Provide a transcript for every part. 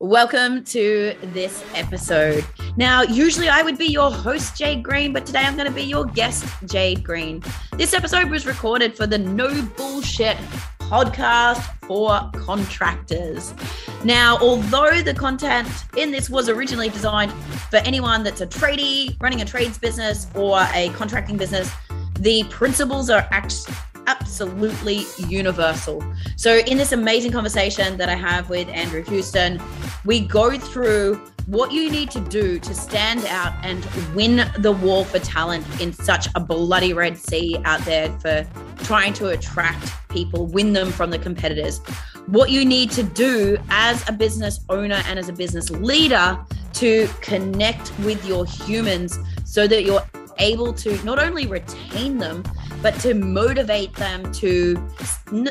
Welcome to this episode. Now, usually I would be your host, Jade Green, but today I'm going to be your guest, Jade Green. This episode was recorded for the No Bullshit podcast for contractors. Now, although the content in this was originally designed for anyone that's a tradie, running a trades business, or a contracting business, the principles are actually absolutely universal. So, in this amazing conversation that I have with Andrew Houston, we go through what you need to do to stand out and win the war for talent in such a bloody red sea out there for trying to attract people, win them from the competitors. What you need to do as a business owner and as a business leader to connect with your humans so that you're able to not only retain them, but to motivate them to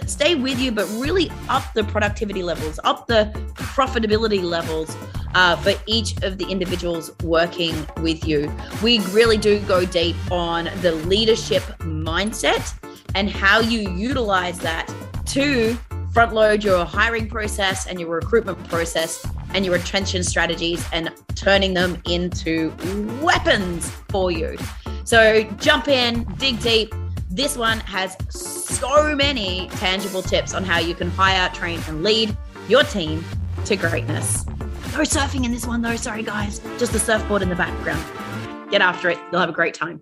stay with you, but really up the productivity levels, up the profitability levels uh, for each of the individuals working with you. We really do go deep on the leadership mindset and how you utilize that to front load your hiring process and your recruitment process and your retention strategies and turning them into weapons for you. So jump in, dig deep. This one has so many tangible tips on how you can hire, train, and lead your team to greatness. No surfing in this one, though. Sorry, guys. Just the surfboard in the background. Get after it. You'll have a great time.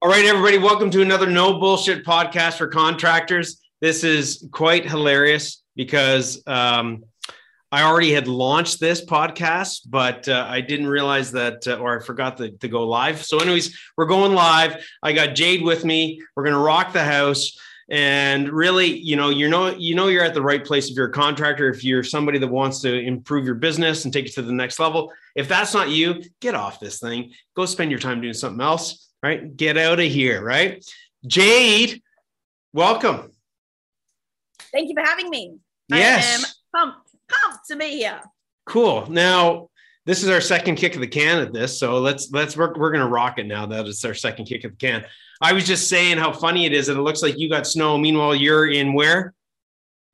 All right, everybody. Welcome to another No Bullshit podcast for contractors. This is quite hilarious because um, I already had launched this podcast, but uh, I didn't realize that, uh, or I forgot to, to go live. So, anyways, we're going live. I got Jade with me. We're going to rock the house. And really, you know, you know, you know, you're at the right place if you're a contractor. If you're somebody that wants to improve your business and take it to the next level, if that's not you, get off this thing. Go spend your time doing something else. Right? Get out of here. Right? Jade, welcome. Thank you for having me. Yes. I am pumped pumped to be here. Cool. Now, this is our second kick of the can at this, so let's let's we're, we're gonna rock it now that it's our second kick of the can. I was just saying how funny it is that it looks like you got snow. Meanwhile, you're in where?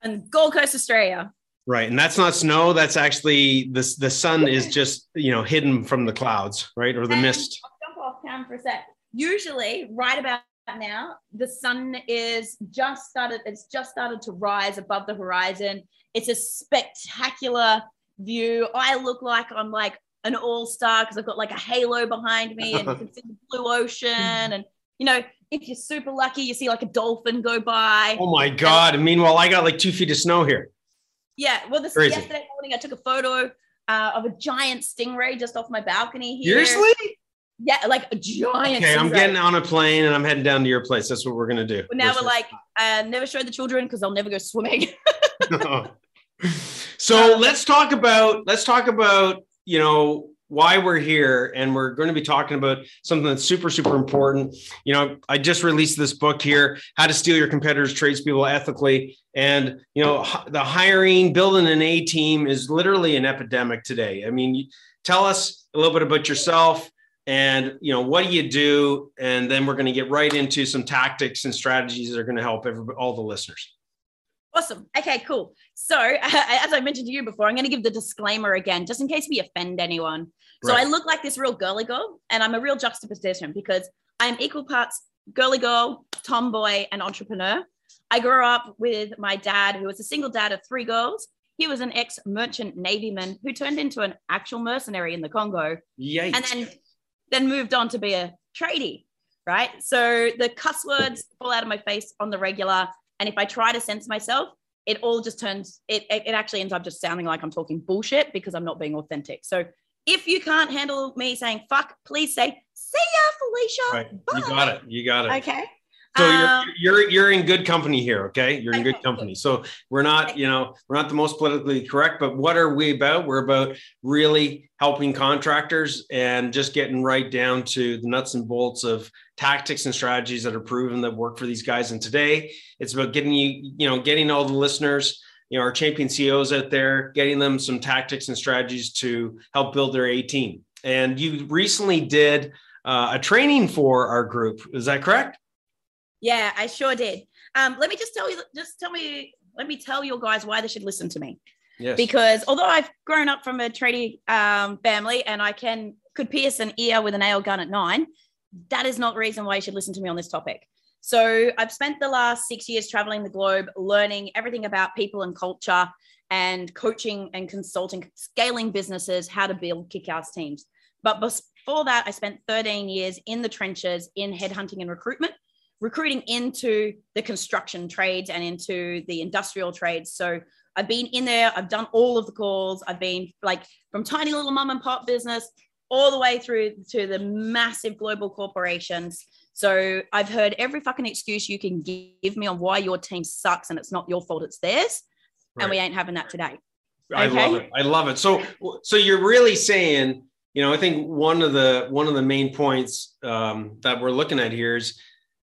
In Gold Coast, Australia. Right, and that's not snow. That's actually the the sun is just you know hidden from the clouds, right, or the and mist. I'll jump off cam for a sec. Usually, right about now, the sun is just started. It's just started to rise above the horizon it's a spectacular view. I look like I'm like an all star because I've got like a halo behind me and you can see the blue ocean. And, you know, if you're super lucky, you see like a dolphin go by. Oh my God. And meanwhile, I got like two feet of snow here. Yeah. Well, this Crazy. yesterday morning, I took a photo uh, of a giant stingray just off my balcony here. Seriously? Yeah, like a giant. Okay, I'm getting on a plane and I'm heading down to your place. That's what we're gonna do. Now we're, we're like, uh, never show the children because they'll never go swimming. so let's talk about let's talk about you know why we're here and we're going to be talking about something that's super super important you know i just released this book here how to steal your competitors tradespeople ethically and you know the hiring building an a team is literally an epidemic today i mean tell us a little bit about yourself and you know what do you do and then we're going to get right into some tactics and strategies that are going to help every, all the listeners Awesome. Okay, cool. So, as I mentioned to you before, I'm going to give the disclaimer again, just in case we offend anyone. So. I look like this real girly girl, and I'm a real juxtaposition because I'm equal parts girly girl, tomboy, and entrepreneur. I grew up with my dad, who was a single dad of three girls. He was an ex merchant navyman who turned into an actual mercenary in the Congo. Yikes. And then, then moved on to be a tradie, right? So the cuss words fall out of my face on the regular. And if I try to censor myself, it all just turns, it, it actually ends up just sounding like I'm talking bullshit because I'm not being authentic. So if you can't handle me saying fuck, please say, see ya, Felicia. Right. You got it. You got it. Okay. So um, you're, you're you're in good company here, okay? You're in good company. So we're not, you know, we're not the most politically correct, but what are we about? We're about really helping contractors and just getting right down to the nuts and bolts of tactics and strategies that are proven that work for these guys. And today it's about getting you, you know, getting all the listeners, you know, our champion CEOs out there, getting them some tactics and strategies to help build their A team. And you recently did uh, a training for our group. Is that correct? Yeah, I sure did. Um, let me just tell you, just tell me, let me tell you guys why they should listen to me. Yes. Because although I've grown up from a tradie um, family and I can could pierce an ear with a nail gun at nine, that is not the reason why you should listen to me on this topic. So I've spent the last six years traveling the globe, learning everything about people and culture, and coaching and consulting, scaling businesses, how to build kick-ass teams. But before that, I spent 13 years in the trenches in headhunting and recruitment, recruiting into the construction trades and into the industrial trades. So I've been in there, I've done all of the calls, I've been like from tiny little mom and pop business all the way through to the massive global corporations. So I've heard every fucking excuse you can give me on why your team sucks and it's not your fault, it's theirs. Right. And we ain't having that today. I okay? love it. I love it. So so you're really saying, you know, I think one of the one of the main points um, that we're looking at here is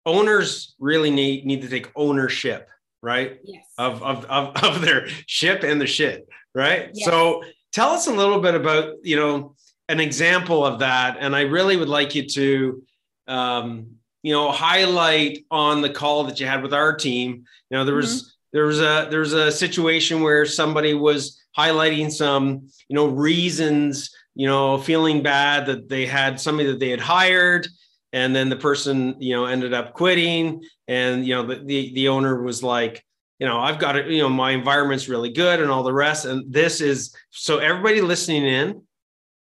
owners really need need to take ownership, right? Yes. Of of of, of their ship and the shit, right? Yes. So tell us a little bit about, you know, an example of that. And I really would like you to, um, you know, highlight on the call that you had with our team. You know, there was mm-hmm. there was a there was a situation where somebody was highlighting some, you know, reasons, you know, feeling bad that they had somebody that they had hired and then the person you know ended up quitting. And you know the, the, the owner was like you know i've got it you know my environment's really good and all the rest. And this is so everybody listening in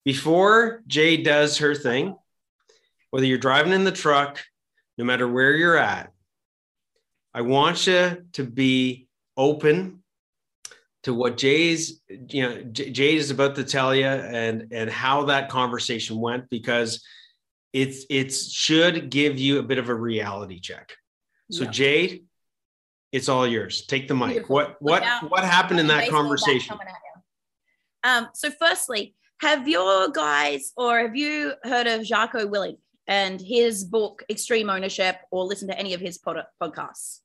before Jade does her thing, whether you're driving in the truck, no matter where you're at, I want you to be open to what Jay's, you know, Jade is about to tell you and and how that conversation went because it's it should give you a bit of a reality check. So yeah. Jade, it's all yours. Take the mic. Beautiful. What what what happened in that conversation? Um, so firstly, have your guys or have you heard of Jocko Willink and his book Extreme Ownership or listen to any of his pod- podcasts?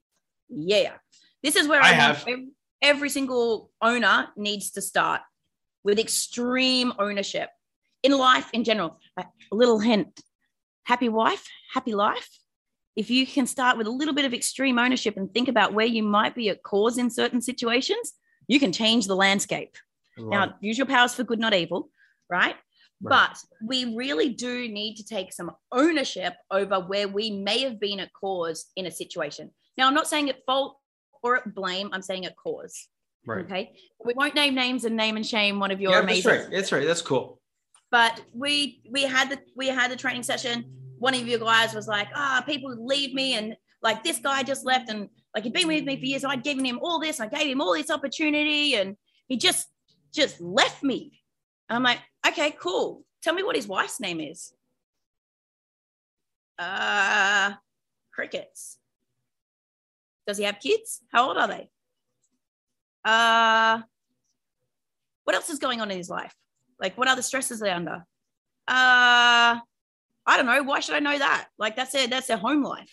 Yeah. This is where I, I have every, every single owner needs to start with extreme ownership in life in general. A little hint happy wife, happy life. If you can start with a little bit of extreme ownership and think about where you might be at cause in certain situations, you can change the landscape. Now, use your powers for good, not evil right? Right. But we really do need to take some ownership over where we may have been at cause in a situation. Now, I'm not saying at fault or at blame, I'm saying at cause. Right. Okay. We won't name names and name and shame one of your yeah, amazing. That's right. That's right. That's cool. But we we had the we had the training session. One of your guys was like, ah, oh, people leave me and like this guy just left and like he'd been with me for years. I'd given him all this, I gave him all this opportunity, and he just just left me. I'm like, okay, cool. Tell me what his wife's name is. Uh, crickets. Does he have kids? How old are they? Uh, what else is going on in his life? Like, what other stresses are they under? Uh, I don't know. Why should I know that? Like, that's their that's their home life.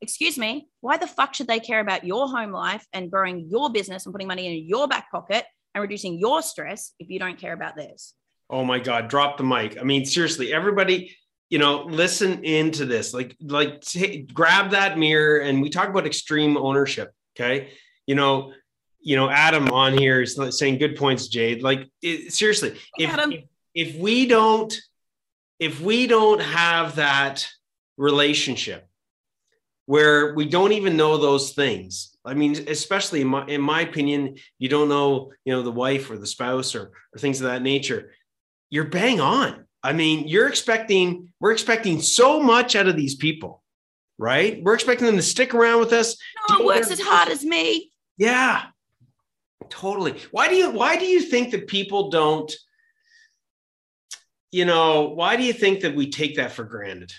Excuse me. Why the fuck should they care about your home life and growing your business and putting money in your back pocket and reducing your stress if you don't care about theirs? Oh my God, drop the mic. I mean, seriously, everybody, you know, listen into this. Like, like t- grab that mirror and we talk about extreme ownership. Okay. You know, you know, Adam on here is saying good points, Jade. Like it, seriously, if, if if we don't if we don't have that relationship where we don't even know those things i mean especially in my, in my opinion you don't know you know the wife or the spouse or, or things of that nature you're bang on. I mean, you're expecting, we're expecting so much out of these people, right? We're expecting them to stick around with us. No one works as hard as me. Yeah, totally. Why do you, why do you think that people don't, you know, why do you think that we take that for granted?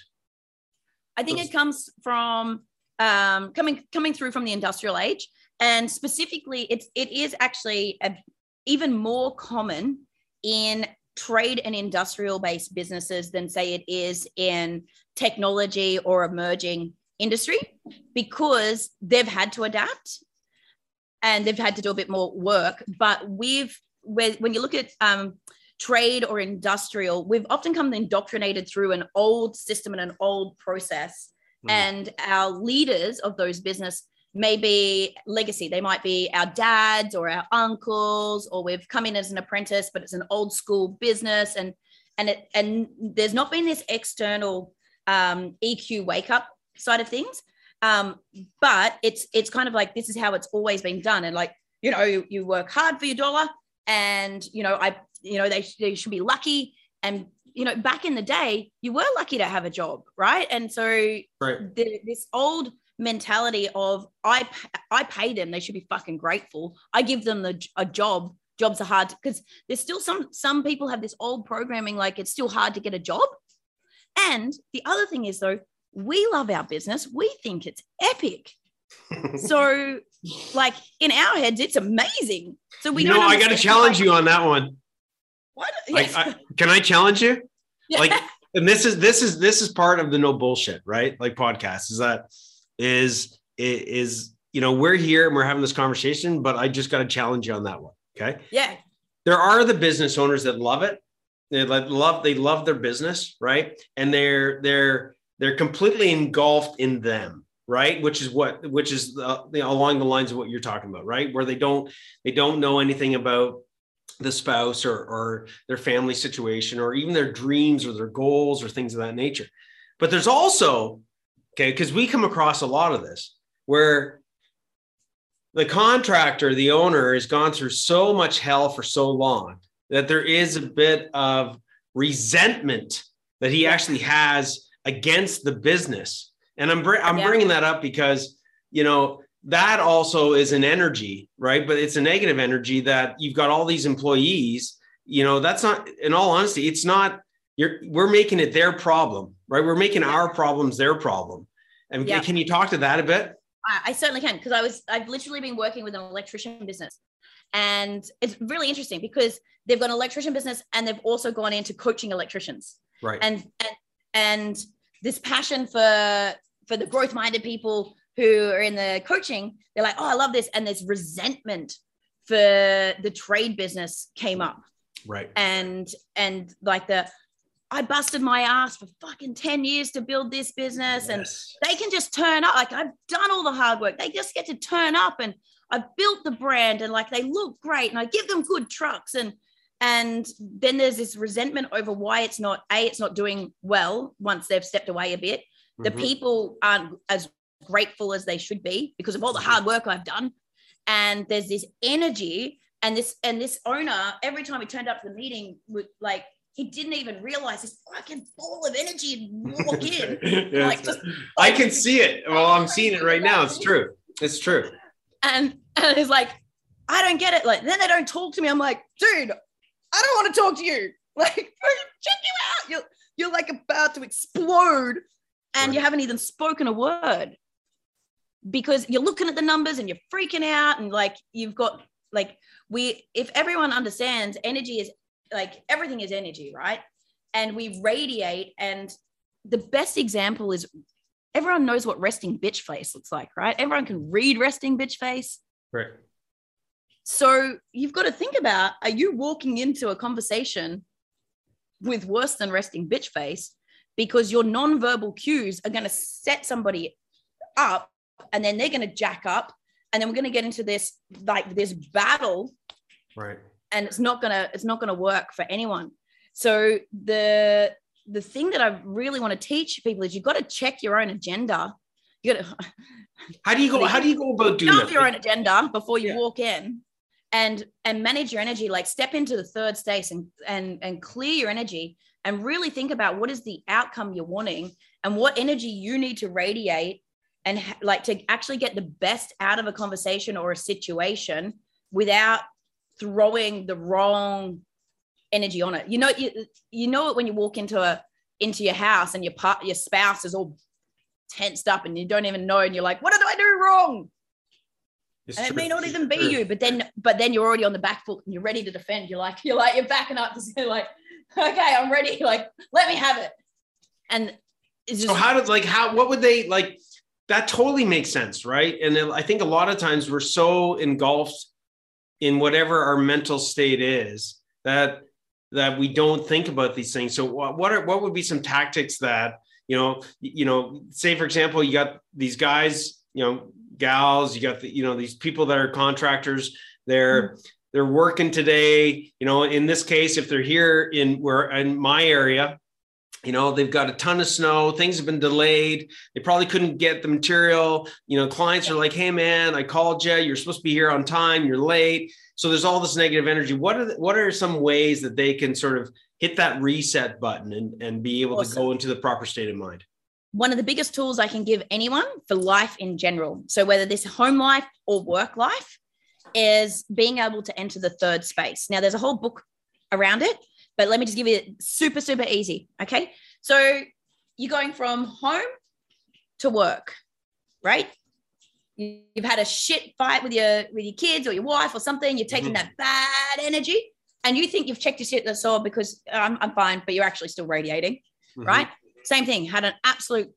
I think it comes from um, coming coming through from the industrial age, and specifically, it's it is actually a, even more common in trade and industrial based businesses than say it is in technology or emerging industry because they've had to adapt and they've had to do a bit more work but we've when you look at um, trade or industrial we've often come indoctrinated through an old system and an old process mm. and our leaders of those business may be legacy. They might be our dads or our uncles, or we've come in as an apprentice, but it's an old school business, and and it and there's not been this external um, EQ wake up side of things. Um, but it's it's kind of like this is how it's always been done, and like you know you, you work hard for your dollar, and you know I you know they, they should be lucky. And you know back in the day you were lucky to have a job right? And so right. the, this old mentality of I I pay them they should be fucking grateful. I give them the, a job. Jobs are hard because there's still some some people have this old programming like it's still hard to get a job. And the other thing is though we love our business. We think it's epic. So like in our heads it's amazing. So we you know I got to challenge you on that one. What. I, I, can I challenge you? Yeah. like and this is this is this is part of the no bullshit right? Like podcast is that is is you know we're here and we're having this conversation but i just got to challenge you on that one okay? Yeah. There are the business owners that love it. They love they love their business right? And they're they're they're completely engulfed in them right which is what which is uh, along the lines of what you're talking about right where they don't they don't know anything about the spouse or, or their family situation or even their dreams or their goals or things of that nature but there's also Okay. Because we come across a lot of this where the contractor, the owner, has gone through so much hell for so long that there is a bit of resentment that he actually has against the business. And I'm, br- I'm yeah. bringing that up because, you know, that also is an energy, right? But it's a negative energy that you've got all these employees. You know, that's not, in all honesty, it's not, you're, we're making it their problem, right? We're making our problems their problem. And yeah. can you talk to that a bit? I, I certainly can because I was I've literally been working with an electrician business, and it's really interesting because they've got an electrician business and they've also gone into coaching electricians. Right. And and and this passion for for the growth minded people who are in the coaching, they're like, oh, I love this, and there's resentment for the trade business came up. Right. And and like the I busted my ass for fucking 10 years to build this business. Yes. And they can just turn up. Like I've done all the hard work. They just get to turn up and I built the brand and like they look great and I give them good trucks. And and then there's this resentment over why it's not a it's not doing well once they've stepped away a bit. The mm-hmm. people aren't as grateful as they should be because of all the hard work I've done. And there's this energy and this and this owner every time he turned up to the meeting would like he didn't even realize this fucking ball of energy and walk in. yeah, like just, I can see it. Well, I'm seeing it right now. It's true. It's true. And and he's like, I don't get it. Like then they don't talk to me. I'm like, dude, I don't want to talk to you. Like, check you out. You're you're like about to explode, and right. you haven't even spoken a word because you're looking at the numbers and you're freaking out, and like you've got like we if everyone understands energy is like everything is energy, right? And we radiate. And the best example is everyone knows what resting bitch face looks like, right? Everyone can read resting bitch face. Right. So you've got to think about are you walking into a conversation with worse than resting bitch face because your non-verbal cues are going to set somebody up and then they're going to jack up and then we're going to get into this like this battle right and it's not gonna it's not gonna work for anyone so the the thing that i really want to teach people is you've got to check your own agenda you got to how do you go how do you go about doing that? your own agenda before you yeah. walk in and and manage your energy like step into the third space and and and clear your energy and really think about what is the outcome you're wanting and what energy you need to radiate and ha- like to actually get the best out of a conversation or a situation without throwing the wrong energy on it. You know, you you know it when you walk into a into your house and your part your spouse is all tensed up and you don't even know, and you're like, what did I do wrong? It's and true. it may not even be you, but then but then you're already on the back foot and you're ready to defend. You're like, you're like, you're backing up to say, like, okay, I'm ready. Like, let me have it. And it's just so how did like how what would they like that totally makes sense, right? And I think a lot of times we're so engulfed in whatever our mental state is that that we don't think about these things so what are what would be some tactics that you know you know say for example you got these guys you know gals, you got the, you know, these people that are contractors. They're mm-hmm. they're working today. You know, in this case, if they're here in where in my area, you know they've got a ton of snow things have been delayed they probably couldn't get the material you know clients are like hey man i called you you're supposed to be here on time you're late so there's all this negative energy what are the, what are some ways that they can sort of hit that reset button and, and be able awesome. to go into the proper state of mind one of the biggest tools i can give anyone for life in general so whether this home life or work life is being able to enter the third space now there's a whole book around it but let me just give you it super, super easy. Okay. So you're going from home to work, right? You've had a shit fight with your with your kids or your wife or something. You're taking mm-hmm. that bad energy, and you think you've checked your shit that's all because I'm, I'm fine, but you're actually still radiating, mm-hmm. right? Same thing. Had an absolute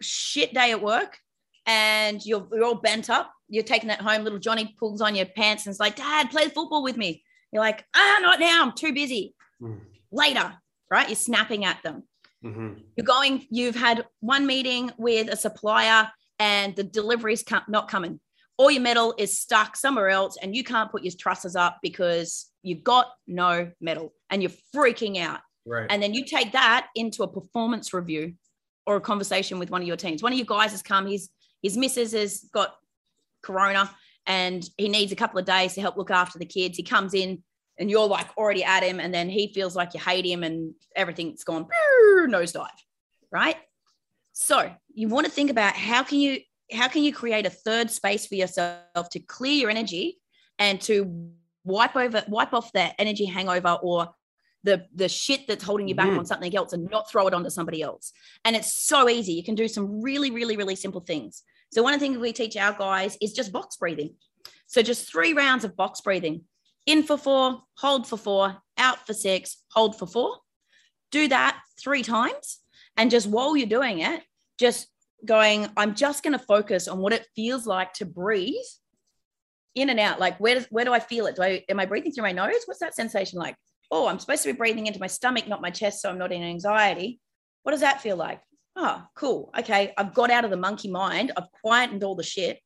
shit day at work, and you're, you're all bent up. You're taking that home. Little Johnny pulls on your pants and is like, "Dad, play football with me." You're like, "Ah, not now. I'm too busy." mm. later, right? You're snapping at them. Mm-hmm. You're going, you've had one meeting with a supplier and the delivery's not coming. All your metal is stuck somewhere else and you can't put your trusses up because you've got no metal and you're freaking out. Right. And then you take that into a performance review or a conversation with one of your teams. One of you guys has come, his his missus has got corona and he needs a couple of days to help look after the kids. He comes in and you're like already at him and then he feels like you hate him and everything's gone nosedive right so you want to think about how can you how can you create a third space for yourself to clear your energy and to wipe over wipe off that energy hangover or the the shit that's holding you back mm. on something else and not throw it onto somebody else and it's so easy you can do some really really really simple things so one of the things we teach our guys is just box breathing so just three rounds of box breathing in for four, hold for four, out for six, hold for four. Do that three times. And just while you're doing it, just going, I'm just going to focus on what it feels like to breathe in and out. Like, where, does, where do I feel it? Do I, am I breathing through my nose? What's that sensation like? Oh, I'm supposed to be breathing into my stomach, not my chest. So I'm not in anxiety. What does that feel like? Oh, cool. Okay. I've got out of the monkey mind. I've quietened all the shit.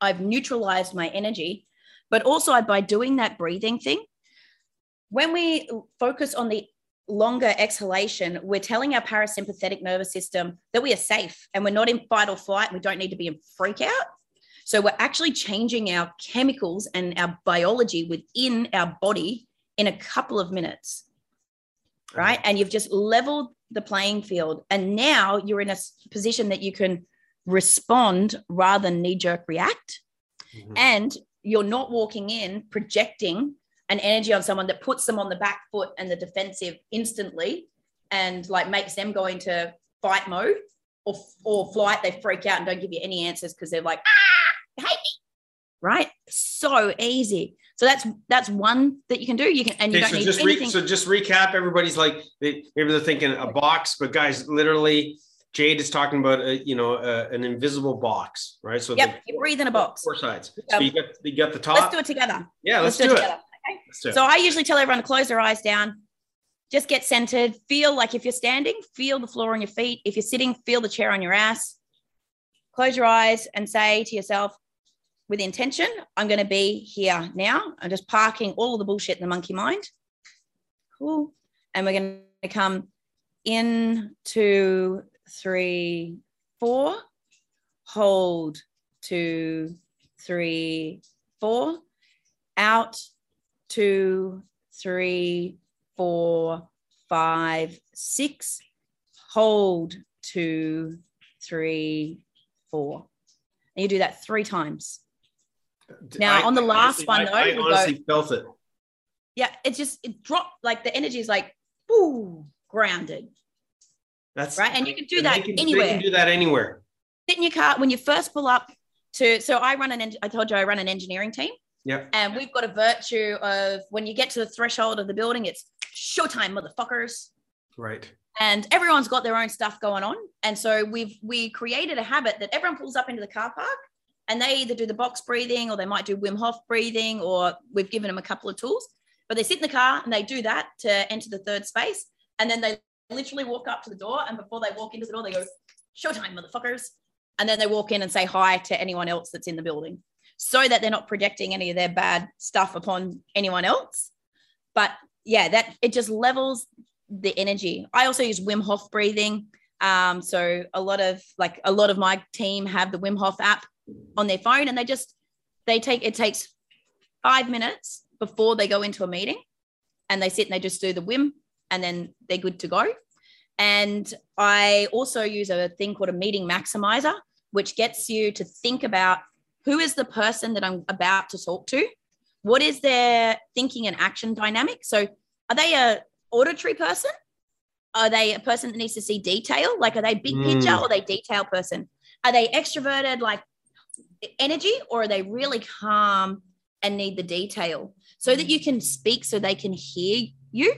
I've neutralized my energy but also by doing that breathing thing, when we focus on the longer exhalation, we're telling our parasympathetic nervous system that we are safe and we're not in fight or flight. We don't need to be in freak out. So we're actually changing our chemicals and our biology within our body in a couple of minutes. Right. And you've just leveled the playing field. And now you're in a position that you can respond rather than knee jerk react. Mm-hmm. And you're not walking in projecting an energy on someone that puts them on the back foot and the defensive instantly and like makes them go into fight mode or, or flight they freak out and don't give you any answers because they're like ah hate me right so easy so that's that's one that you can do you can and you okay, don't so need just anything. Re- so just recap everybody's like they, maybe they're thinking a box but guys literally Jade is talking about a, you know a, an invisible box, right? So yep, you breathe in a box. Four sides. So you got you got the top. Let's do it together. Yeah, let's, let's do, do, it. Together. Okay. Do so I usually tell everyone to close their eyes down. Just get centered. Feel like if you're standing, feel the floor on your feet. If you're sitting, feel the chair on your ass. Close your eyes and say to yourself, with intention, I'm going to be here now. I'm just parking all the bullshit in the monkey mind. Cool. And we're going to come in two, three, four. Hold, two, three, four. Out, two, three, four, five, six. Hold, two, three, four. And you do that three times. Now, I, on the last one, though, I, I honestly go, felt it. Yeah, it just it dropped like the energy is like, ooh, grounded. That's right. And you can do that can, anywhere. They can do that anywhere. Sit in your car when you first pull up to. So I run an. I told you I run an engineering team. Yeah. And we've got a virtue of when you get to the threshold of the building, it's showtime, motherfuckers. Right. And everyone's got their own stuff going on. And so we've we created a habit that everyone pulls up into the car park and they either do the box breathing or they might do Wim Hof breathing or we've given them a couple of tools. But they sit in the car and they do that to enter the third space. And then they literally walk up to the door, and before they walk into the door, they go, "Showtime, motherfuckers!" and then they walk in and say hi to anyone else that's in the building so that they're not projecting any of their bad stuff upon anyone else. But yeah, that it just levels the energy. I also use Wim Hof breathing. Um, so a lot of like a lot of my team have the Wim Hof app on their phone and they just they take it takes five minutes before they go into a meeting and they sit and they just do the Wim and then they're good to go. And I also use a thing called a meeting maximizer, which gets you to think about who is the person that I'm about to talk to? What is their thinking and action dynamic? So are they a auditory person? Are they a person that needs to see detail? Like are they big picture mm. or are they detail person? Are they extroverted like energy or are they really calm and need the detail so that you can speak so they can hear you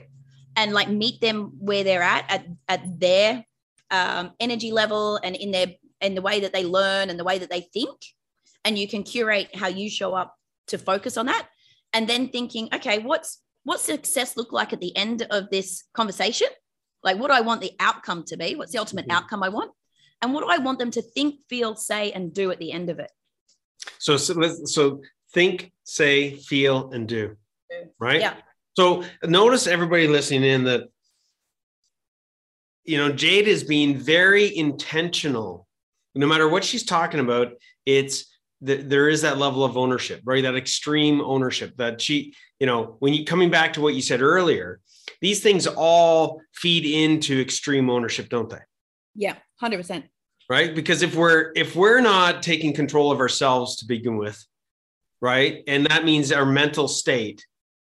and like meet them where they're at at, at their um, energy level and in their in the way that they learn and the way that they think. And you can curate how you show up to focus on that. And then thinking okay what's what success look like at the end of this conversation? Like what do i want the outcome to be? What's the ultimate outcome i want? And what do i want them to think feel say and do at the end of it so so, so think say feel and do right yeah so notice everybody listening in that you know jade is being very intentional no matter what she's talking about it's that there is that level of ownership, right? That extreme ownership that she, you know, when you coming back to what you said earlier, these things all feed into extreme ownership, don't they? Yeah, hundred percent. Right, because if we're if we're not taking control of ourselves to begin with, right, and that means our mental state,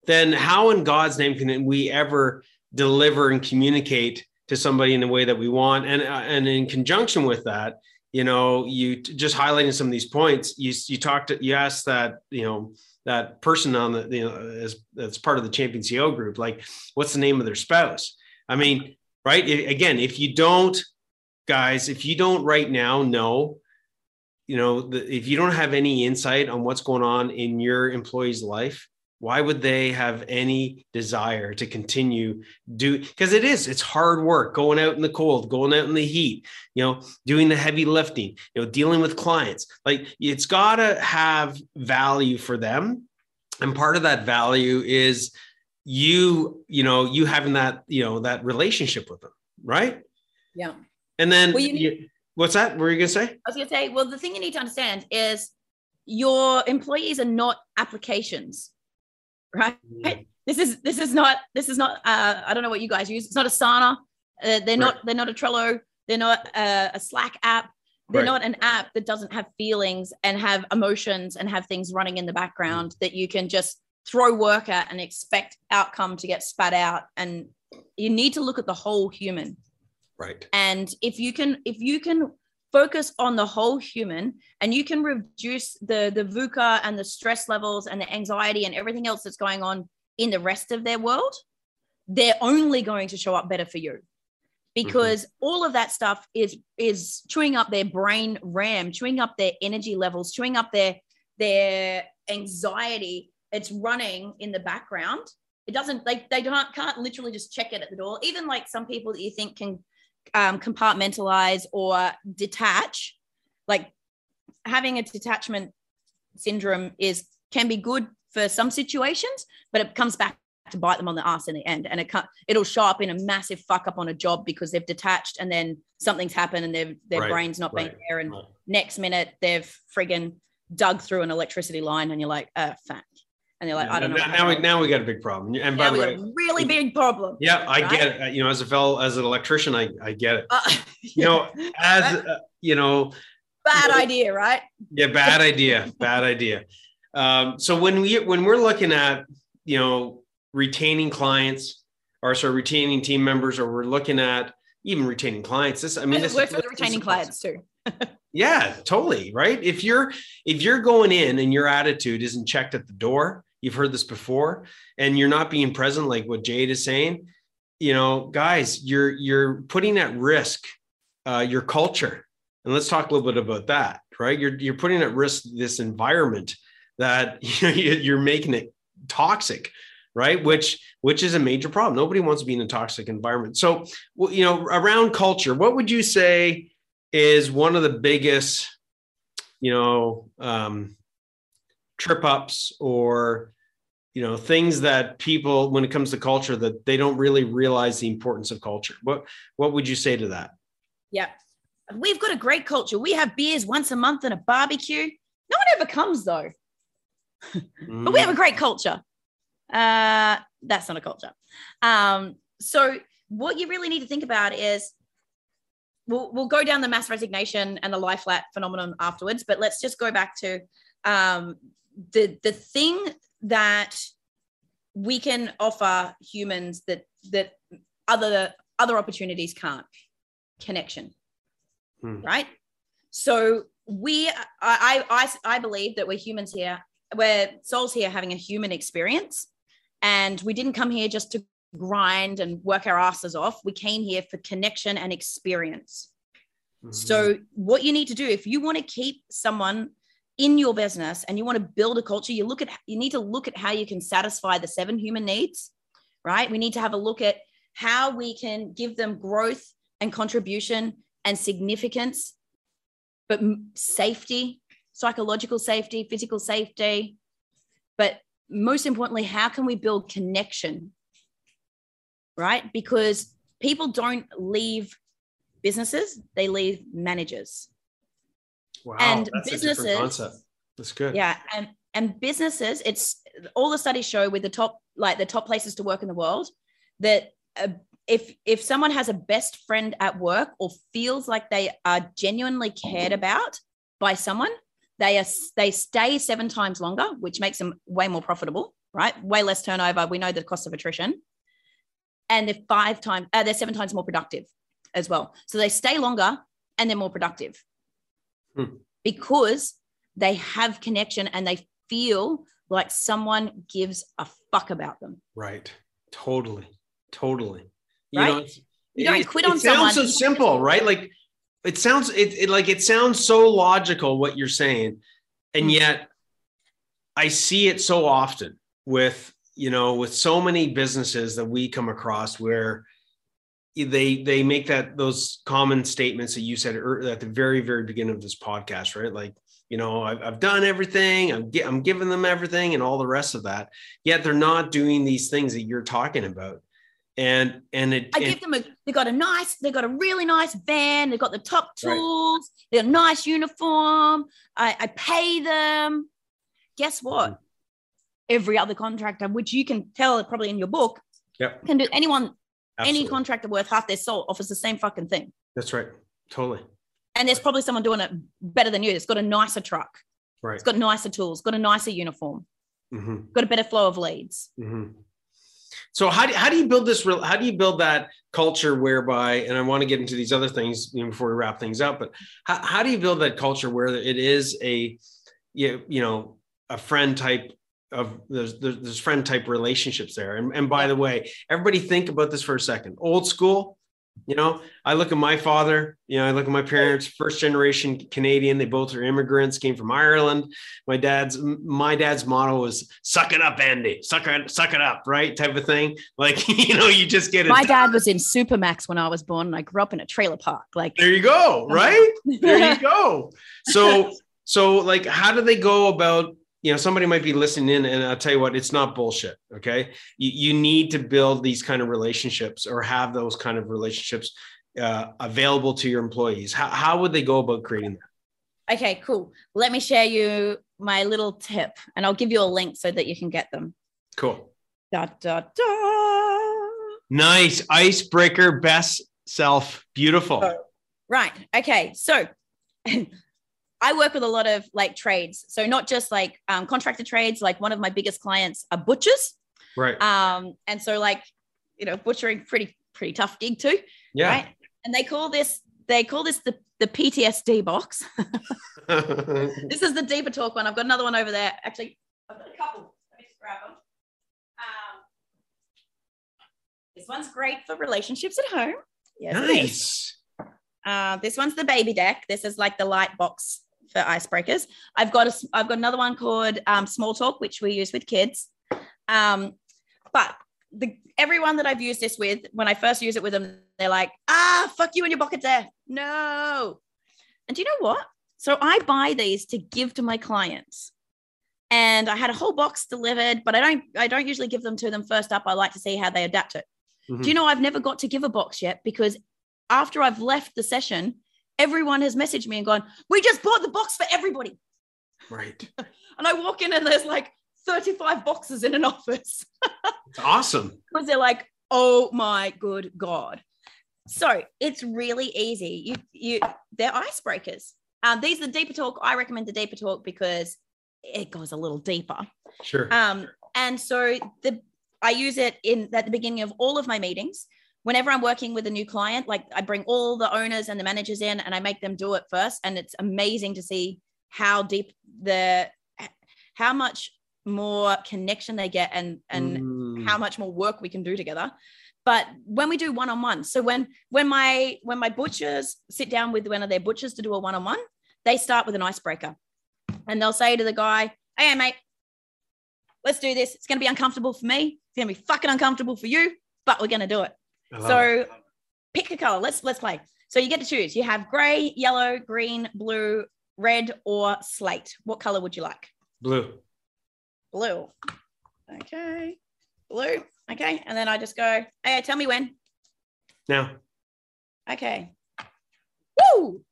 then how in God's name can we ever deliver and communicate to somebody in the way that we want? And uh, and in conjunction with that, you know, you just highlighting some of these points. You you talked, you asked that, you know, that person on the, you know, as that's part of the champion CEO group, like, what's the name of their spouse? I mean, right? Again, if you don't, guys, if you don't right now know, you know, the, if you don't have any insight on what's going on in your employee's life, why would they have any desire to continue do because it is it's hard work going out in the cold going out in the heat you know doing the heavy lifting you know dealing with clients. Like it's got to have value for them. And part of that value is you you know you having that you know that relationship with them right? Yeah and then well, you need, you, what's that what were you gonna say i was gonna say well the thing you need to understand is your employees are not applications right? Mm. This is this is not this is not uh, I don't know what you guys use. It's not Asana. Uh, they're not they're not a Trello. They're not a, a Slack app. They're right. not an app that doesn't have feelings and have emotions and have things running in the background mm. that you can just throw work at and expect outcome to get spat out. And you need to look at the whole human. Right. And if you can if you can focus on the whole human and you can reduce the the VUCA and the stress levels and the anxiety and everything else that's going on in the rest of their world, they're only going to show up better for you because mm-hmm. all of that stuff is is chewing up their brain ram chewing up their energy levels chewing up their their anxiety it's running in the background it doesn't like they don't can't literally just check it at the door even like some people that you think can um, compartmentalize or detach. Like having a detachment syndrome is can be good for some situations but it comes back to bite them on the ass in the end. And it can't it'll show up in a massive fuck up on a job because they've detached and then something's happened and their their right, brain's not right, being there. And right. next minute they've friggin dug through an electricity line and you're like uh fuck and they're like, yeah, I don't know. Now we now we got a big problem. And by the way, really big problem. Yeah, I right? get it. You know, as a fellow, as an electrician, I I get it. Uh, you know, as uh, you know, bad you know, idea, right? Yeah, bad idea, bad idea. Um, so when we when we're looking at you know retaining clients or sorry retaining team members, or we're looking at even retaining clients. This I mean, this works with retaining clients too. yeah, totally. Right. If you're if you're going in and your attitude isn't checked at the door You've heard this before, and you're not being present, like what Jade is saying. You know, guys, you're you're putting at risk uh, your culture, and let's talk a little bit about that. Right, you're you're putting at risk this environment that you're making it toxic right which which is a major problem nobody wants to be in a toxic environment so you know around culture what would you say is one of the biggest, you know, um, trip ups or you know things that people when it comes to culture that they don't really realize the importance of culture. What what would you say to that? Yeah. We've got a great culture. We have beers once a month and a barbecue. No one ever comes though. Mm. but we have a great culture. Uh that's not a culture. Um so what you really need to think about is we'll, we'll go down the mass resignation and the lie flat phenomenon afterwards but let's just go back to um the the thing that we can offer humans that that other other opportunities can't connection hmm. right so we I, I i believe that we're humans here we're souls here having a human experience and we didn't come here just to grind and work our asses off we came here for connection and experience mm-hmm. so what you need to do if you want to keep someone in your business and you want to build a culture, you look at you need to look at how you can satisfy the seven human needs, right? We need to have a look at how we can give them growth and contribution and significance, but safety, psychological safety, physical safety. But most importantly, how can we build connection? Right? Because people don't leave businesses, they leave managers. Wow, and that's businesses. That's good. Yeah, and and businesses, it's all the studies show with the top like the top places to work in the world that uh, if if someone has a best friend at work or feels like they are genuinely cared about by someone, they are they stay seven times longer, which makes them way more profitable, right? Way less turnover. We know the cost of attrition, and they're five times uh, they're seven times more productive as well. So they stay longer and they're more productive hmm. because they have connection and they feel like someone gives a fuck about them. Right. Totally. Totally. You right? know, you don't it, quit on it someone. sounds so simple, right? Like it sounds it, it like it sounds so logical what you're saying. And hmm. yet I see it so often with, you know, with so many businesses that we come across where they they make that those common statements that you said at the very very beginning of this podcast right like you know i've, I've done everything I'm, I'm giving them everything and all the rest of that yet they're not doing these things that you're talking about and and it i and, give them a they got a nice they got a really nice van they've got the top tools right. they got a nice uniform i i pay them guess what mm-hmm. every other contractor which you can tell probably in your book yep. can do anyone Absolutely. Any contractor worth half their soul offers the same fucking thing. That's right. Totally. And there's probably someone doing it better than you. It's got a nicer truck. Right. It's got nicer tools, got a nicer uniform, mm-hmm. got a better flow of leads. Mm-hmm. So how do, how do you build this real, how do you build that culture whereby, and I want to get into these other things you know, before we wrap things up, but how, how do you build that culture where it is a, you, you know, a friend type of there's, there's friend type relationships there. And, and by the way, everybody think about this for a second. Old school, you know, I look at my father, you know, I look at my parents, first generation Canadian. They both are immigrants, came from Ireland. My dad's my dad's motto was "suck it up, Andy, suck it, suck it up," right? Type of thing. Like you know, you just get it. My dad was in Supermax when I was born, and I grew up in a trailer park. Like there you go, right? there you go. So so like, how do they go about you know somebody might be listening in and i'll tell you what it's not bullshit okay? You, you need to build these kind of relationships or have those kind of relationships uh, available to your employees. How, how would they go about creating that? Okay cool. Let me share you my little tip and i'll give you a link so that you can get them. Cool. Da, da, da. nice. Icebreaker best self. Beautiful. Right. Okay. So I work with a lot of like trades. So not just like um, contractor trades, like one of my biggest clients are butchers. Right. Um, and so like, you know, butchering pretty, pretty tough gig too. Yeah. Right. And they call this, they call this the, the PTSD box. this is the deeper talk one. I've got another one over there. Actually, I've got a couple. Let me just grab them. Um, this one's great for relationships at home. Yes, nice. Uh, this one's the baby deck. This is like the light box for icebreakers. I've got a, I've got another one called um, Small Talk, which we use with kids. Um, but the everyone that I've used this with, when I first use it with them, they're like, ah, fuck you and your bucket there. No. And do you know what? So I buy these to give to my clients. And I had a whole box delivered, but I don't I don't usually give them to them first up. I like to see how they adapt it. Mhm. Do you know I've never got to give a box yet because after I've left the session, everyone has messaged me and gone, "We just bought the box for everybody." Right. And I walk in and there's like 35 boxes in an office It's awesome. because they're like, "Oh my good god." So it's really easy. You you they're icebreakers. Um, these are the deeper talk. I recommend the deeper talk because it goes a little deeper. Sure. Um, and so the I use it in at the beginning of all of my meetings. Whenever I'm working with a new client, like I bring all the owners and the managers in and I make them do it first. And it's amazing to see how deep the how much more connection they get and and Mm. how much more work we can do together. But when we do one-on-one so when when my when my butchers sit down with one of their butchers to do a one-on-one they start with an icebreaker. And they'll say to the guy hey mate let's do this. It's going to be uncomfortable for me. It's going to be fucking uncomfortable for you but we're going to do it so pick a color let's let's play so you get to choose you have gray yellow green blue red or slate what color would you like blue. blue. Okay. Blue. Okay. And then I just go, hey, tell me when. Now, Okay. Woo!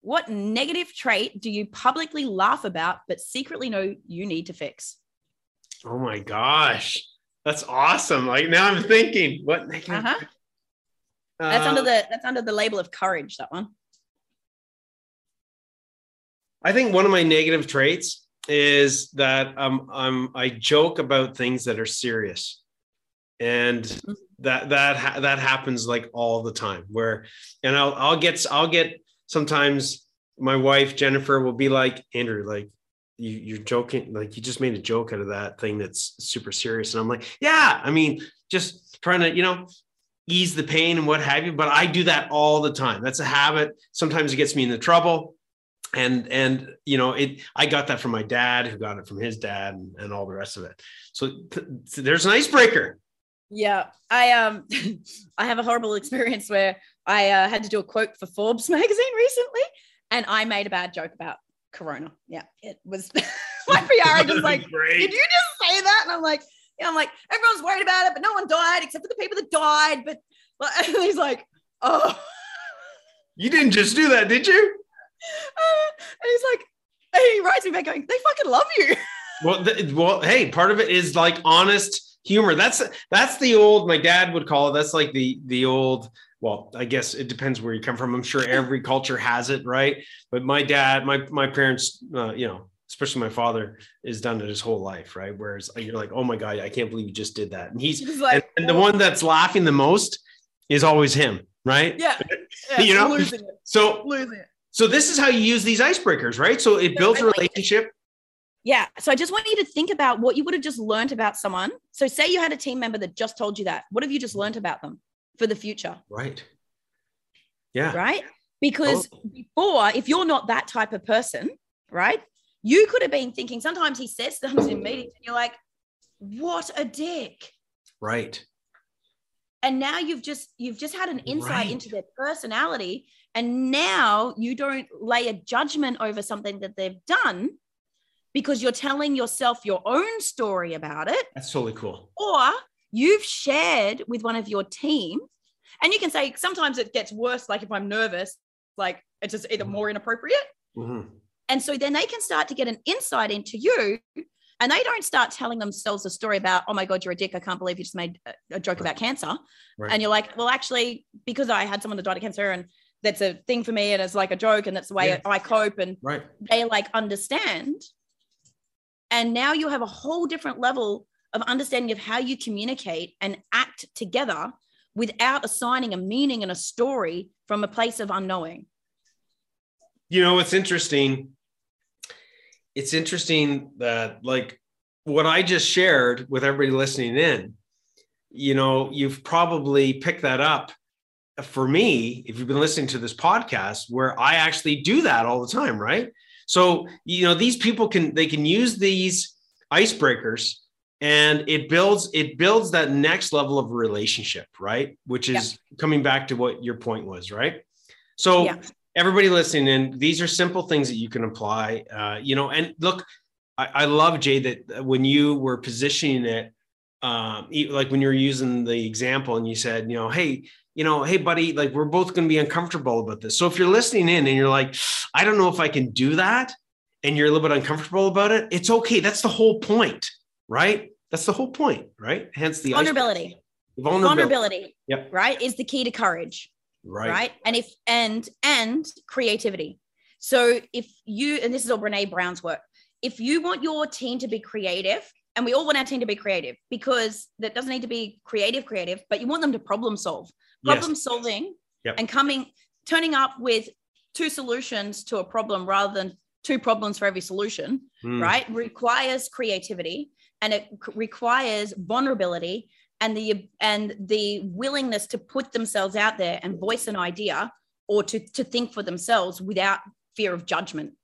What negative trait do you publicly laugh about but secretly know you need to fix? oh my gosh, that's awesome. Like now I'm thinking, what? negative- Uh-huh. That's under the that's under the label of courage, that one. I think one of my negative traits is that um, I'm I joke about things that are serious, and that that ha- that happens like all the time. Where and I'll I'll get I'll get sometimes my wife Jennifer will be like Andrew like you you're joking like you just made a joke out of that thing that's super serious, and I'm like yeah I mean just trying to you know ease the pain and what have you but i do that all the time that's a habit sometimes it gets me into trouble and and you know it i got that from my dad who got it from his dad and, and all the rest of it so, so there's an icebreaker Yeah. I um I have a horrible experience where I uh, had to do a quote for Forbes magazine recently and I made a bad joke about corona. Yeah. It was my PR agent's like Great. did you just say that? And I'm like, yeah, I'm like, everyone's worried about it, but no one died except for the people that died. But and he's like, oh, you didn't just do that did you and he's like, and he writes me back going, they fucking love you. well th- well hey part of it is like honest humor that's that's the old my dad would call it that's like the the old well i guess it depends where you come from i'm sure every culture has it right but my dad my my parents uh, you know especially my father has done it his whole life right whereas you're like oh my god i can't believe you just did that and he's He's like, and, and the one that's laughing the most is always him right yeah, yeah, You know? losing it, so losing it. so this is how you use these icebreakers right so it builds a relationship Yeah. So I just want you to think about what you would have just learned about someone. So say you had a team member that just told you that. What have you just learned about them for the future? right yeah Right. Because before, if you're not that type of person, right, you could have been thinking sometimes he says things in meetings and you're like, what a dick. right And now you've just you've just had an insight Right. into their personality. And now you don't lay a judgment over something that they've done because you're telling yourself your own story about it. that's totally cool or you've shared with one of your team and you can say sometimes it gets worse like if i'm nervous like it's just either more inappropriate Mhm. And so then they can start to get an insight into you and they don't start telling themselves a story about oh my god you're a dick i can't believe you just made a, joke about cancer Right. and you're like well actually because i had someone that died of cancer and that's a thing for me and it's like a joke and that's the way Yeah. i cope and right they like understand. And now you have a whole different level of understanding of how you communicate and act together without assigning a meaning and a story from a place of unknowing. you know it's interesting it's interesting that like what i just shared with everybody listening in you know you've probably picked that up for me if you've been listening to this podcast where i actually do that all the time right? So you know these people can they can use these icebreakers and it builds it builds that next level of relationship right? Which is coming back to what your point was right? So Yeah. Everybody listening in, these are simple things that you can apply. Uh, you know, and look, I, I love Jay that when you were positioning it, um, like when you were using the example and you said, you know, hey, you know, hey, buddy, like we're both going to be uncomfortable about this. So if you're listening in and you're like, I don't know if I can do that, and you're a little bit uncomfortable about it, it's okay. That's the whole point, right? That's the whole point, right? Hence the vulnerability. Vulnerability. vulnerability. Yep. Right. Is the key to courage. Right. Right. And if and and creativity. So if you and this is all Brene Brown's work, if you want your team to be creative, and we all want our team to be creative because that doesn't need to be creative, creative, but you want them to problem solve. Problem yes. solving yep. and coming, turning up with two solutions to a problem rather than two problems for every solution, mm. right? Requires creativity and it requires vulnerability and the and the willingness to put themselves out there and voice an idea or to to think for themselves without fear of judgment.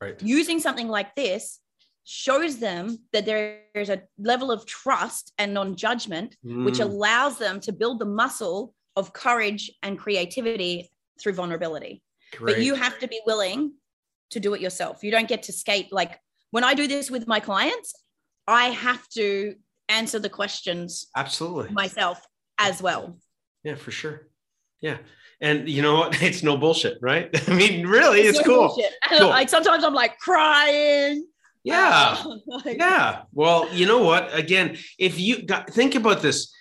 Right. Using something like this shows them that there is a level of trust and non-judgment mm. which allows them to build the muscle of courage and creativity through vulnerability. Great. but you have to be willing to do it yourself. You don't get to skate. Like when i do this with my clients i have to answer the questions absolutely myself as well. Yeah, for sure. Yeah. And you know what? It's no bullshit, right? I mean, really, it's, it's no cool. cool. Like sometimes I'm like crying. Yeah. Like, yeah. Well, you know what? Again, if you got think about this,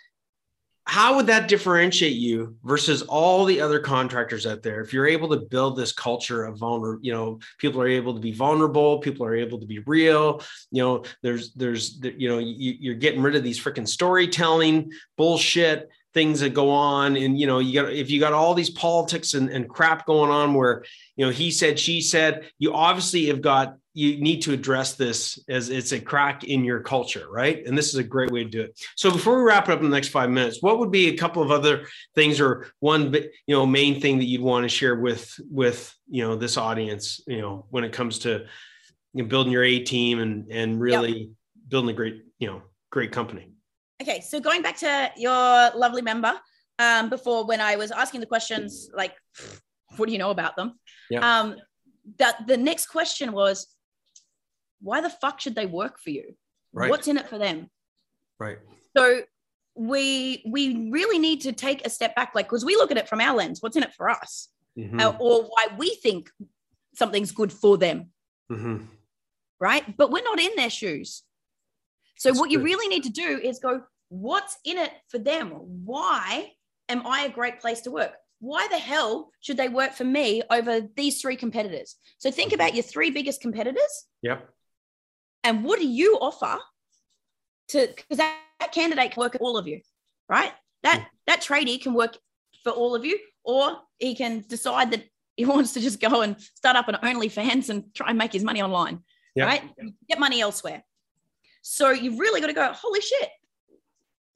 how would that differentiate you versus all the other contractors out there? If you're able to build this culture of vulnerable you know people are able to be vulnerable people are able to be real you know there's there's you know you, you're getting rid of these freaking storytelling bullshit things that go on. And you know you got if you got all these politics and, and crap going on where you know he said she said you obviously have got you need to address this as it's a crack in your culture right and this is a great way to do it so before we wrap it up in the next five minutes what would be a couple of other things or one you know main thing that you'd want to share with with you know this audience you know when it comes to you know, building your a team and and really yep. building a great you know great company okay, so going back to your lovely member, um, before when I was asking the questions, like, what do you know about them? Yeah. Um, that the next question was, why the fuck should they work for you? Right. What's in it for them? Right. So we we really need to take a step back, like, because we look at it from our lens. What's in it for us, mm-hmm. uh, or why we think something's good for them. Mm-hmm. Right. But we're not in their shoes. So That's what good. you really need to do is go, what's in it for them? Why am I a great place to work? Why the hell should they work for me over these three competitors? So think about your three biggest competitors. Yep. And what do you offer to because that, that, candidate can work at all of you, right? That that tradie can work for all of you, or he can decide that he wants to just go and start up an OnlyFans and try and make his money online. Yep. Right? Get money elsewhere. So you've really got to go, holy shit,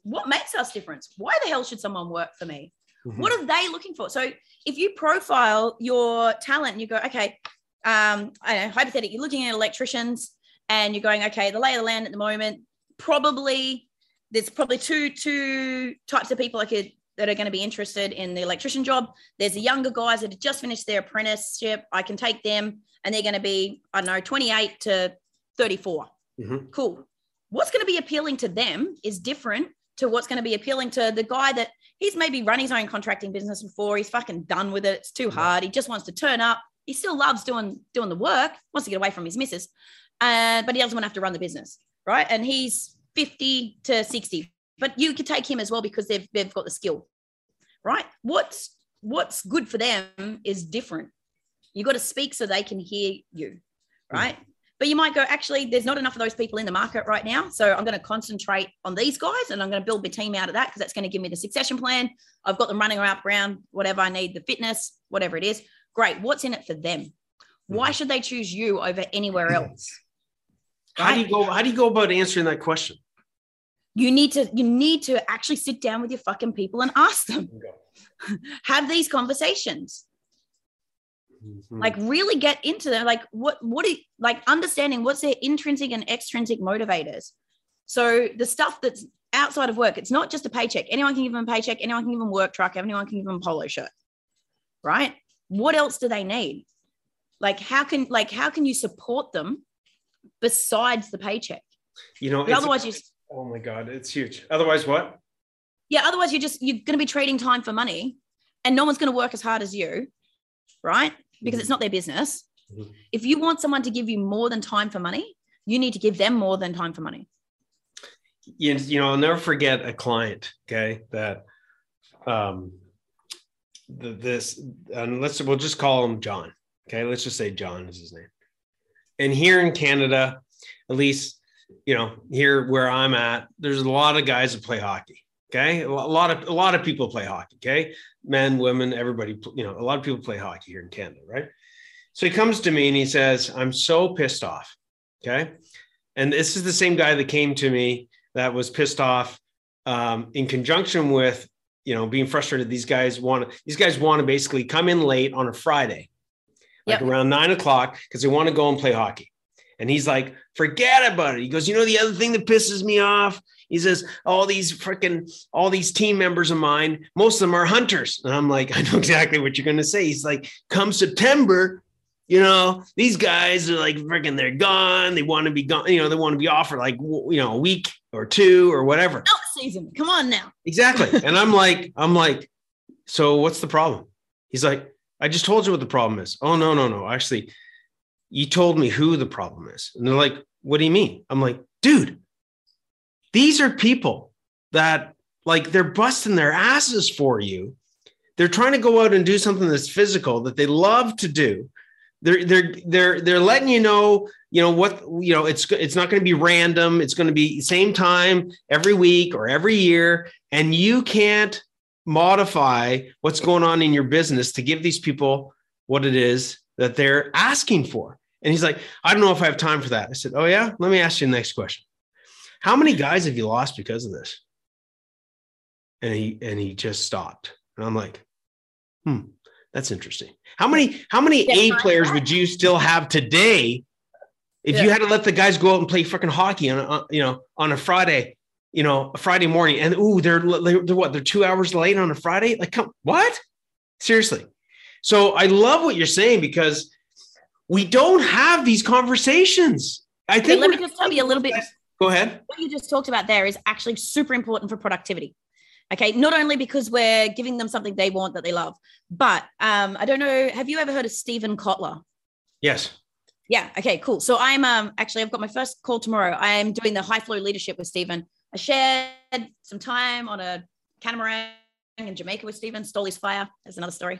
what makes us different? Why the hell should someone work for me? Mm-hmm. What are they looking for? So if you profile your talent and you go, okay, um, I know, hypothetically, you're looking at electricians and you're going, okay, the lay of the land at the moment, probably there's probably two two types of people I could that are going to be interested in the electrician job. There's the younger guys that have just finished their apprenticeship. I can take them and they're going to be, I don't know, 28 to 34. Mm-hmm. Cool what's going to be appealing to them is different to what's going to be appealing to the guy that he's maybe run his own contracting business before. He's fucking done with it. It's too hard. He just wants to turn up. He still loves doing doing the work. Wants to get away from his missus, uh, but he doesn't want to have to run the business, right? And he's fifty to sixty. But you could take him as well because they've they've got the skill, right? What's what's good for them is different. You've got to speak so they can hear you, right? Mm. But you might go, actually, there's not enough of those people in the market right now. So I'm going to concentrate on these guys and I'm going to build my team out of that because that's going to give me the succession plan. I've got them running around ground, whatever I need, the fitness, whatever it is. Great. What's in it for them? Why mm-hmm. should they choose you over anywhere else? How do you go? How do you go about answering that question? You need to you need to actually sit down with your fucking people and ask them. Have these conversations. Mm-hmm. Like really get into them. Like what what are like understanding what's their intrinsic and extrinsic motivators. So the stuff that's outside of work, it's not just a paycheck. Anyone can give them a paycheck, anyone can give them work truck, anyone can give them a polo shirt. Right? what else do they need? Like how can like how can you support them besides the paycheck? You know, otherwise you oh my god, it's huge. Otherwise, what? yeah, otherwise you're just you're going to be trading time for money and no one's going to work as hard as you, right? Because it's not their business. Mhm. If you want someone to give you more than time for money, you need to give them more than time for money. you, you know, I'll never forget a client, okay, that um the, this and let's we'll just call him John. Okay, let's just say John is his name. And here in Canada, at least, you know, here where I'm at, there's a lot of guys that play hockey. Okay. A lot of a lot of people play hockey. Okay. Men, women, everybody, you know, a lot of people play hockey here in Canada, right? So he comes to me and he says, I'm so pissed off. Okay. And this is the same guy that came to me that was pissed off um, in conjunction with you know being frustrated these guys want to these guys want to basically come in late on a friday like Yep. around nine o'clock because they want to go and play hockey and he's like forget about it he goes you know the other thing that pisses me off he says all these freaking all these team members of mine most of them are hunters and i'm like i know exactly what you're going to say he's like come september you know these guys are like freaking they're gone they want to be gone you know they want to be off for like you know a week or two or whatever Elk season. Come on now. Exactly. And I'm like, I'm like, so what's the problem? He's like, I just told you what the problem is. Oh, no, no, no. Actually, you told me who the problem is. And they're like, what do you mean? I'm like, dude, these are people that like they're busting their asses for you. They're trying to go out and do something that's physical that they love to do. They're they're they're they're letting you know, you know what, you know, it's it's not going to be random. It's going to be same time every week or every year and you can't modify what's going on in your business to give these people what it is that they're asking for. And he's like, I don't know if I have time for that. I said, Oh, yeah. Let me ask you the next question. How many guys have you lost because of this? And he and he just stopped. And I'm like, hmm, that's interesting. How many, how many Yeah, A players would you still have today if you had to let the guys go out and play freaking hockey on a, you know on a Friday you know, a Friday morning, and ooh, they're, they're what? They're two hours late on a Friday. Like, come what? Seriously. So I love what you're saying because we don't have these conversations. I think. let me just tell you a little bit Go ahead. what you just talked about there is actually super important for productivity. Okay, not only because we're giving them something they want that they love, but um, I don't know. Have you ever heard of Steven Kotler? Yes. Yeah. Okay. Cool. So I'm um actually I've got my first call tomorrow. I am doing the high flow leadership with Steven. I shared some time on a catamaran in Jamaica with Steven. Stole his fire. That's another story.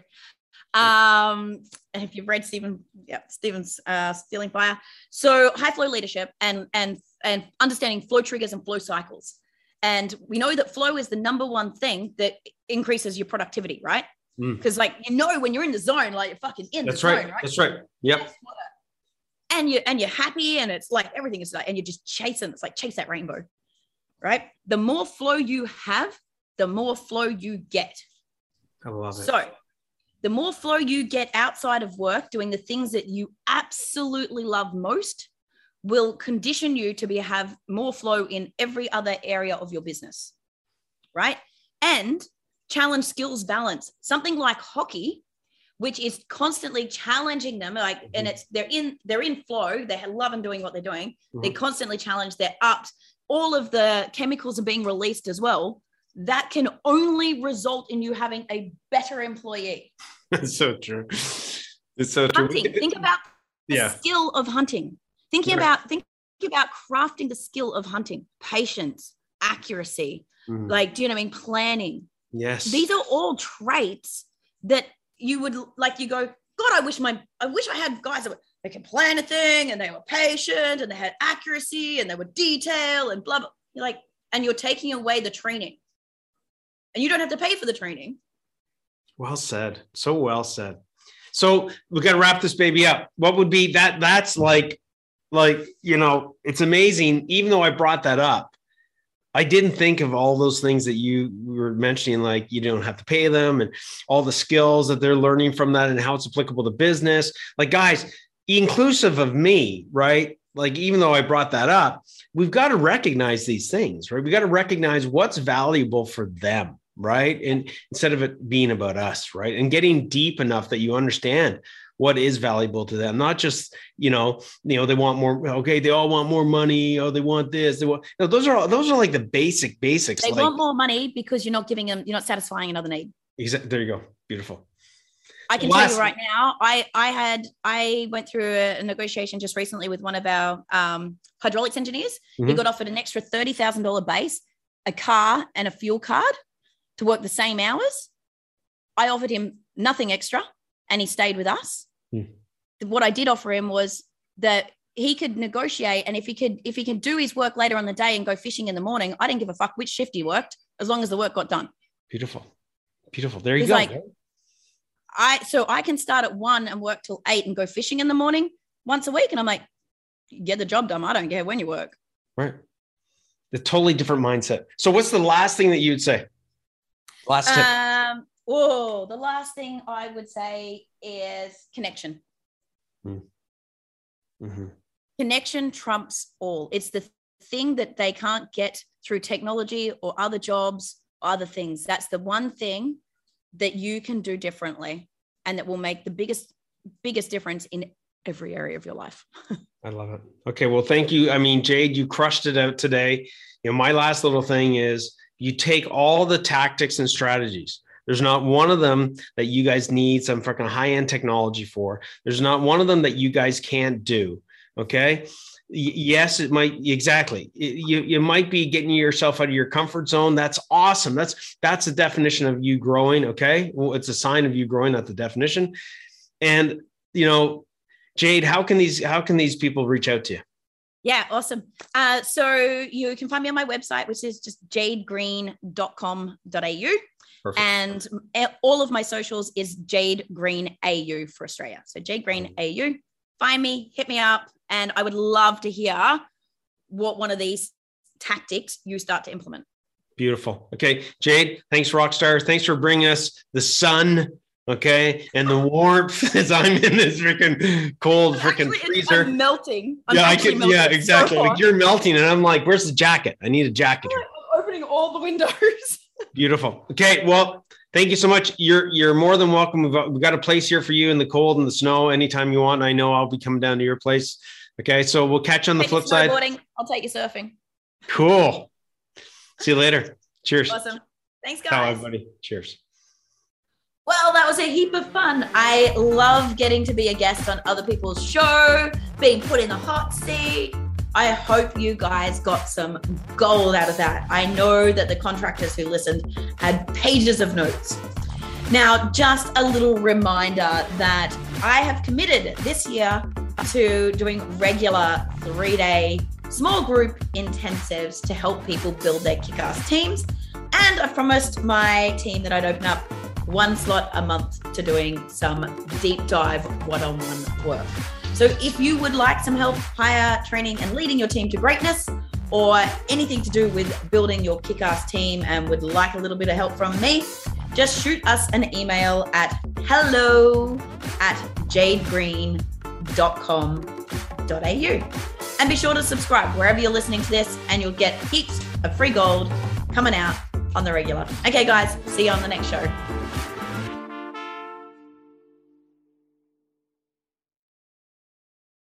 Um, and if you've read Steven, yeah, Steven's uh, stealing fire. So high flow leadership and and and understanding flow triggers and flow cycles. And we know that flow is the number one thing that increases your productivity, right? Mm. Because like you know when you're in the zone, like you're fucking in That's the right. zone, right? That's right. Yep. And you and you're happy, and it's like everything is like, and you're just chasing. It's like chase that rainbow, right? The more flow you have, the more flow you get. I love it. So, the more flow you get outside of work, doing the things that you absolutely love most, will condition you to be have more flow in every other area of your business, right? And challenge skills balance. Something like hockey, which is constantly challenging them, like, and Mhm. it's they're in they're in flow. They're loving doing what they're doing. They Mhm. constantly challenge. They're up. All of the chemicals are being released as well. That can only result in you having a better employee. That's so true. It's so true. Hunting. Think about the Yeah. skill of hunting. Thinking Right. about thinking about crafting the skill of hunting, patience, accuracy. Mhm. Like, do you know what I mean? Planning. yes. These are all traits that you would like. You go, God, I wish my, I wish I had guys that were, they could plan a thing and they were patient and they had accuracy and they were detail and blah blah. You're like, and you're taking away the training, and you don't have to pay for the training. Well said. So well said. So we got to wrap this baby up. What would be that? That's like, like you know, it's amazing. Even though I brought that up, I didn't think of all those things that you were mentioning. Like you don't have to pay them, and all the skills that they're learning from that, and how it's applicable to business. Like guys, inclusive of me, right? Like even though I brought that up, we've got to recognize these things, right? We got to recognize what's valuable for them right? And instead of it being about us, right? And getting deep enough that you understand what is valuable to them not just you know you know they want more okay they all want more money oh they want this they want no, those are all those are like the basic basics They like, want more money because you're not giving them, you're not satisfying another need. Exa- there you go beautiful I can Last- tell you right now, I I had I went through a negotiation just recently with one of our um, hydraulics engineers. He Mhm. got offered an extra thirty thousand dollar base, a car, and a fuel card to work the same hours. I offered him nothing extra, and he stayed with us. Hmm. What I did offer him was that he could negotiate, and if he could if he can do his work later on the day and go fishing in the morning, I didn't give a fuck which shift he worked as long as the work got done. beautiful beautiful there you go like, I so I can start at one and work till eight and go fishing in the morning once a week. And I'm like, get the job done. I don't care when you work. right the totally different mindset so what's the last thing that you'd say last tip Um, oh, the last thing I would say is connection. Mhm. Connection trumps all. It's the thing that they can't get through technology or other jobs, other things. That's the one thing that you can do differently and that will make the biggest, biggest difference in every area of your life. I love it. Okay, well, thank you. I mean, Jade, you crushed it out today. You know, my last little thing is you take all the tactics and strategies. There's not one of them that you guys need some fucking high end technology for. There's not one of them that you guys can't do. Okay. Yes, it might exactly. You you might be getting yourself out of your comfort zone. That's awesome. That's that's the definition of you growing. Okay, well, it's a sign of you growing, not the definition. And you know, Jade, how can these how can these people reach out to you? Yeah, awesome. Uh, so you can find me on my website, which is just jadegreen.com.au. Perfect. And all of my socials is Jade Green AU for Australia. So Jade Green AU. Find me, hit me up, and I would love to hear what one of these tactics you start to implement. Beautiful. Okay, Jade, thanks, Rockstar. Thanks for bringing us the sun. Okay, and the warmth as I'm in this freaking cold freaking freezer. I'm melting. I'm yeah, I could. Yeah, It's so exactly. Like you're melting, and I'm like, "Where's the jacket? I need a jacket." I'm opening all the windows. Beautiful. Okay, well, thank you so much. You're you're more than welcome. We've got, we've got a place here for you in the cold and the snow anytime you want. I know I'll be coming down to your place. Okay, so we'll catch you on the flip side. I'll take you surfing. Cool. See you later. Cheers. Awesome. Thanks, Ciao, guys. everybody. Cheers. Well, that was a heap of fun. I love getting to be a guest on other people's show, being put in the hot seat. I hope you guys got some gold out of that. I know that the contractors who listened had pages of notes. Now, just a little reminder that I have committed this year to doing regular three day small group intensives to help people build their kick ass teams. And I promised my team that I'd open up one slot a month to doing some deep dive one on one work. So if you would like some help hire, training, and leading your team to greatness, or anything to do with building your kick ass team and would like a little bit of help from me, just shoot us an email at hello at jadegreen.com.au. And be sure to subscribe wherever you're listening to this, and you'll get heaps of free gold coming out on the regular. Okay, guys, see you on the next show.